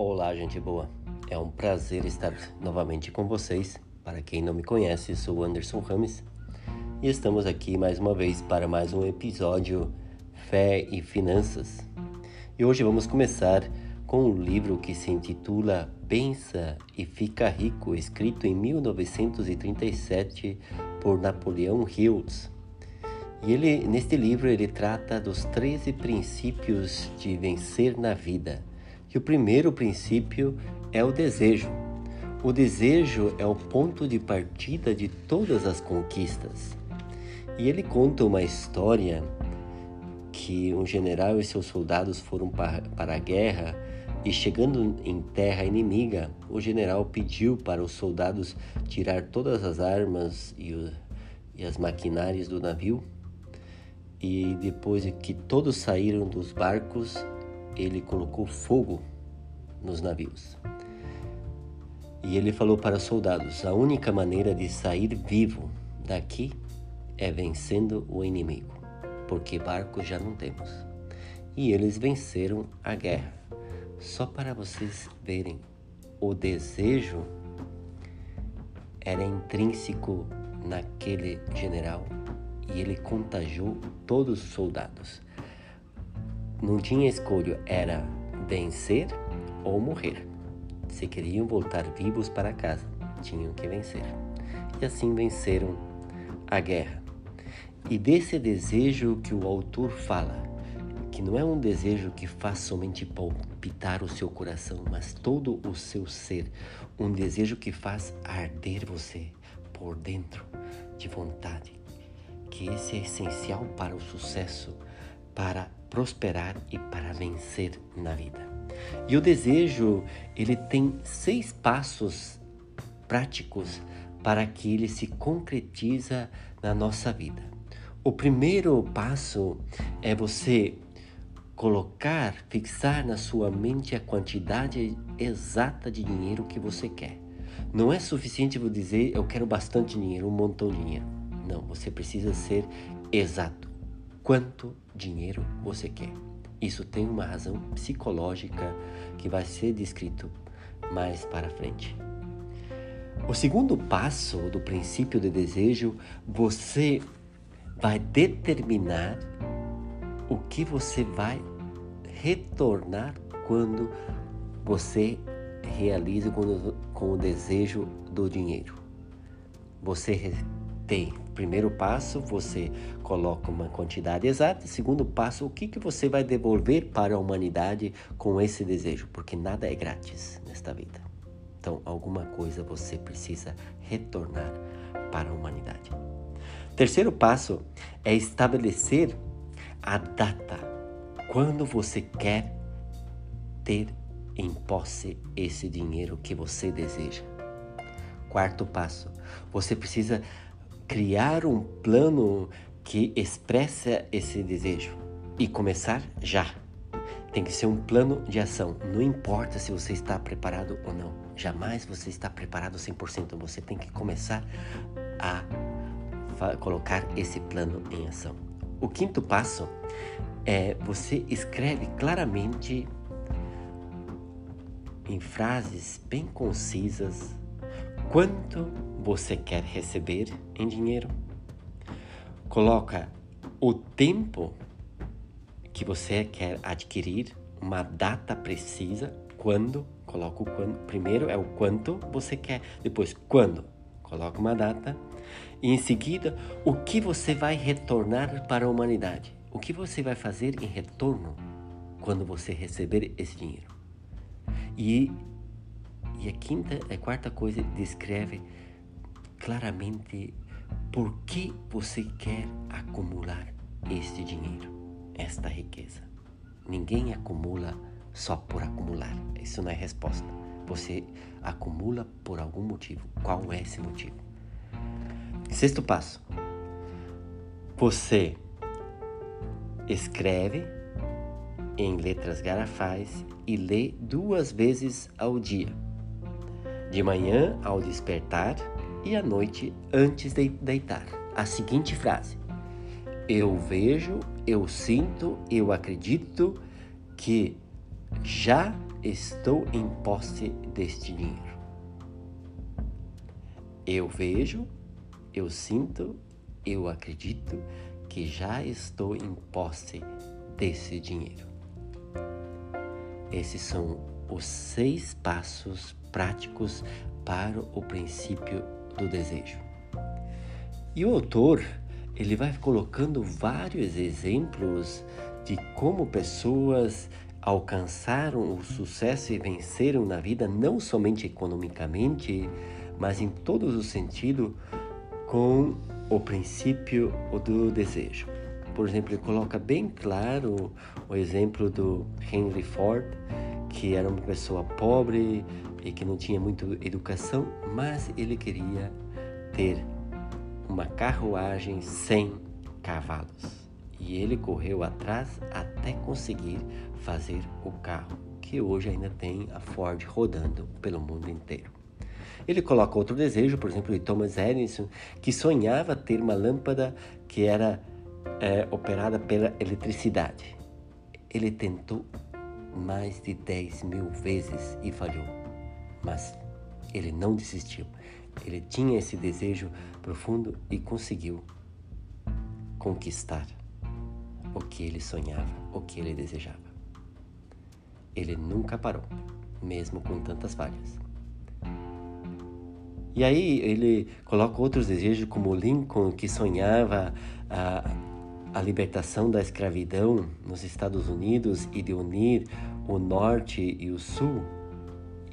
Olá, gente boa. É um prazer estar novamente com vocês. Para quem não me conhece, sou Anderson Rames e estamos aqui mais uma vez para mais um episódio Fé e Finanças. E hoje vamos começar com um livro que se intitula Pensa e Fica Rico, escrito em 1937 por Napoleão Hills. E ele, neste livro ele trata dos 13 princípios de vencer na vida que o primeiro princípio é o desejo. O desejo é o ponto de partida de todas as conquistas. E ele conta uma história que um general e seus soldados foram para a guerra e chegando em terra inimiga, o general pediu para os soldados tirar todas as armas e, o, e as maquinárias do navio. E depois que todos saíram dos barcos, ele colocou fogo nos navios. E ele falou para os soldados: a única maneira de sair vivo daqui é vencendo o inimigo, porque barcos já não temos. E eles venceram a guerra. Só para vocês verem, o desejo era intrínseco naquele general e ele contagiou todos os soldados não tinha escolha, era vencer ou morrer. Se queriam voltar vivos para casa, tinham que vencer. E assim venceram a guerra. E desse desejo que o autor fala, que não é um desejo que faz somente palpitar o seu coração, mas todo o seu ser, um desejo que faz arder você por dentro de vontade, que esse é essencial para o sucesso, para prosperar e para vencer na vida. E o desejo, ele tem seis passos práticos para que ele se concretiza na nossa vida. O primeiro passo é você colocar, fixar na sua mente a quantidade exata de dinheiro que você quer. Não é suficiente você dizer eu quero bastante dinheiro, um montão de dinheiro. Não, você precisa ser exato quanto dinheiro você quer. Isso tem uma razão psicológica que vai ser descrito mais para frente. O segundo passo do princípio de desejo, você vai determinar o que você vai retornar quando você realiza com, o desejo do dinheiro. Você tem primeiro passo, você coloca uma quantidade exata. Segundo passo, o que, que você vai devolver para a humanidade com esse desejo? Porque nada é grátis nesta vida. Então, alguma coisa você precisa retornar para a humanidade. Terceiro passo é estabelecer a data quando você quer ter em posse esse dinheiro que você deseja. Quarto passo, você precisa criar um plano que expressa esse desejo e começar já. Tem que ser um plano de ação. Não importa se você está preparado ou não. Jamais você está preparado 100%. Você tem que começar a colocar esse plano em ação. O quinto passo é você escreve claramente em frases bem concisas quanto você quer receber em dinheiro. Coloca o tempo que você quer adquirir, uma data precisa, quando, coloca o quando. Primeiro é o quanto você quer, depois quando, coloca uma data e em seguida o que você vai retornar para a humanidade. O que você vai fazer em retorno quando você receber esse dinheiro. E e a quinta, a quarta coisa descreve claramente por que você quer acumular este dinheiro, esta riqueza. Ninguém acumula só por acumular. Isso não é resposta. Você acumula por algum motivo. Qual é esse motivo? Sexto passo. Você escreve em letras garrafais e lê duas vezes ao dia de manhã ao despertar e à noite antes de deitar. A seguinte frase: Eu vejo, eu sinto, eu acredito que já estou em posse deste dinheiro. Eu vejo, eu sinto, eu acredito que já estou em posse desse dinheiro. Esses são os seis passos práticos para o princípio do desejo. E o autor ele vai colocando vários exemplos de como pessoas alcançaram o sucesso e venceram na vida, não somente economicamente, mas em todos os sentidos, com o princípio do desejo. Por exemplo, ele coloca bem claro o exemplo do Henry Ford, que era uma pessoa pobre e que não tinha muita educação, mas ele queria ter uma carruagem sem cavalos. E ele correu atrás até conseguir fazer o carro, que hoje ainda tem a Ford rodando pelo mundo inteiro. Ele coloca outro desejo, por exemplo, de Thomas Edison, que sonhava ter uma lâmpada que era é, operada pela eletricidade. Ele tentou mais de 10 mil vezes e falhou, mas ele não desistiu. Ele tinha esse desejo profundo e conseguiu conquistar o que ele sonhava, o que ele desejava. Ele nunca parou, mesmo com tantas falhas. E aí ele coloca outros desejos, como Lincoln, que sonhava a, a libertação da escravidão nos Estados Unidos e de unir o norte e o sul.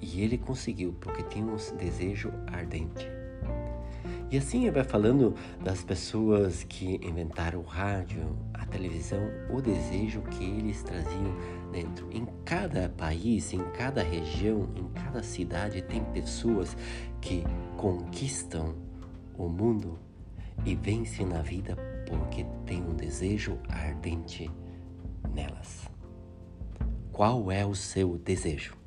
E ele conseguiu, porque tinha um desejo ardente. E assim ele vai falando das pessoas que inventaram o rádio, a televisão, o desejo que eles traziam dentro. Em cada país, em cada região, em cada cidade, tem pessoas que conquistam o mundo e vencem na vida porque tem um desejo ardente nelas. Qual é o seu desejo?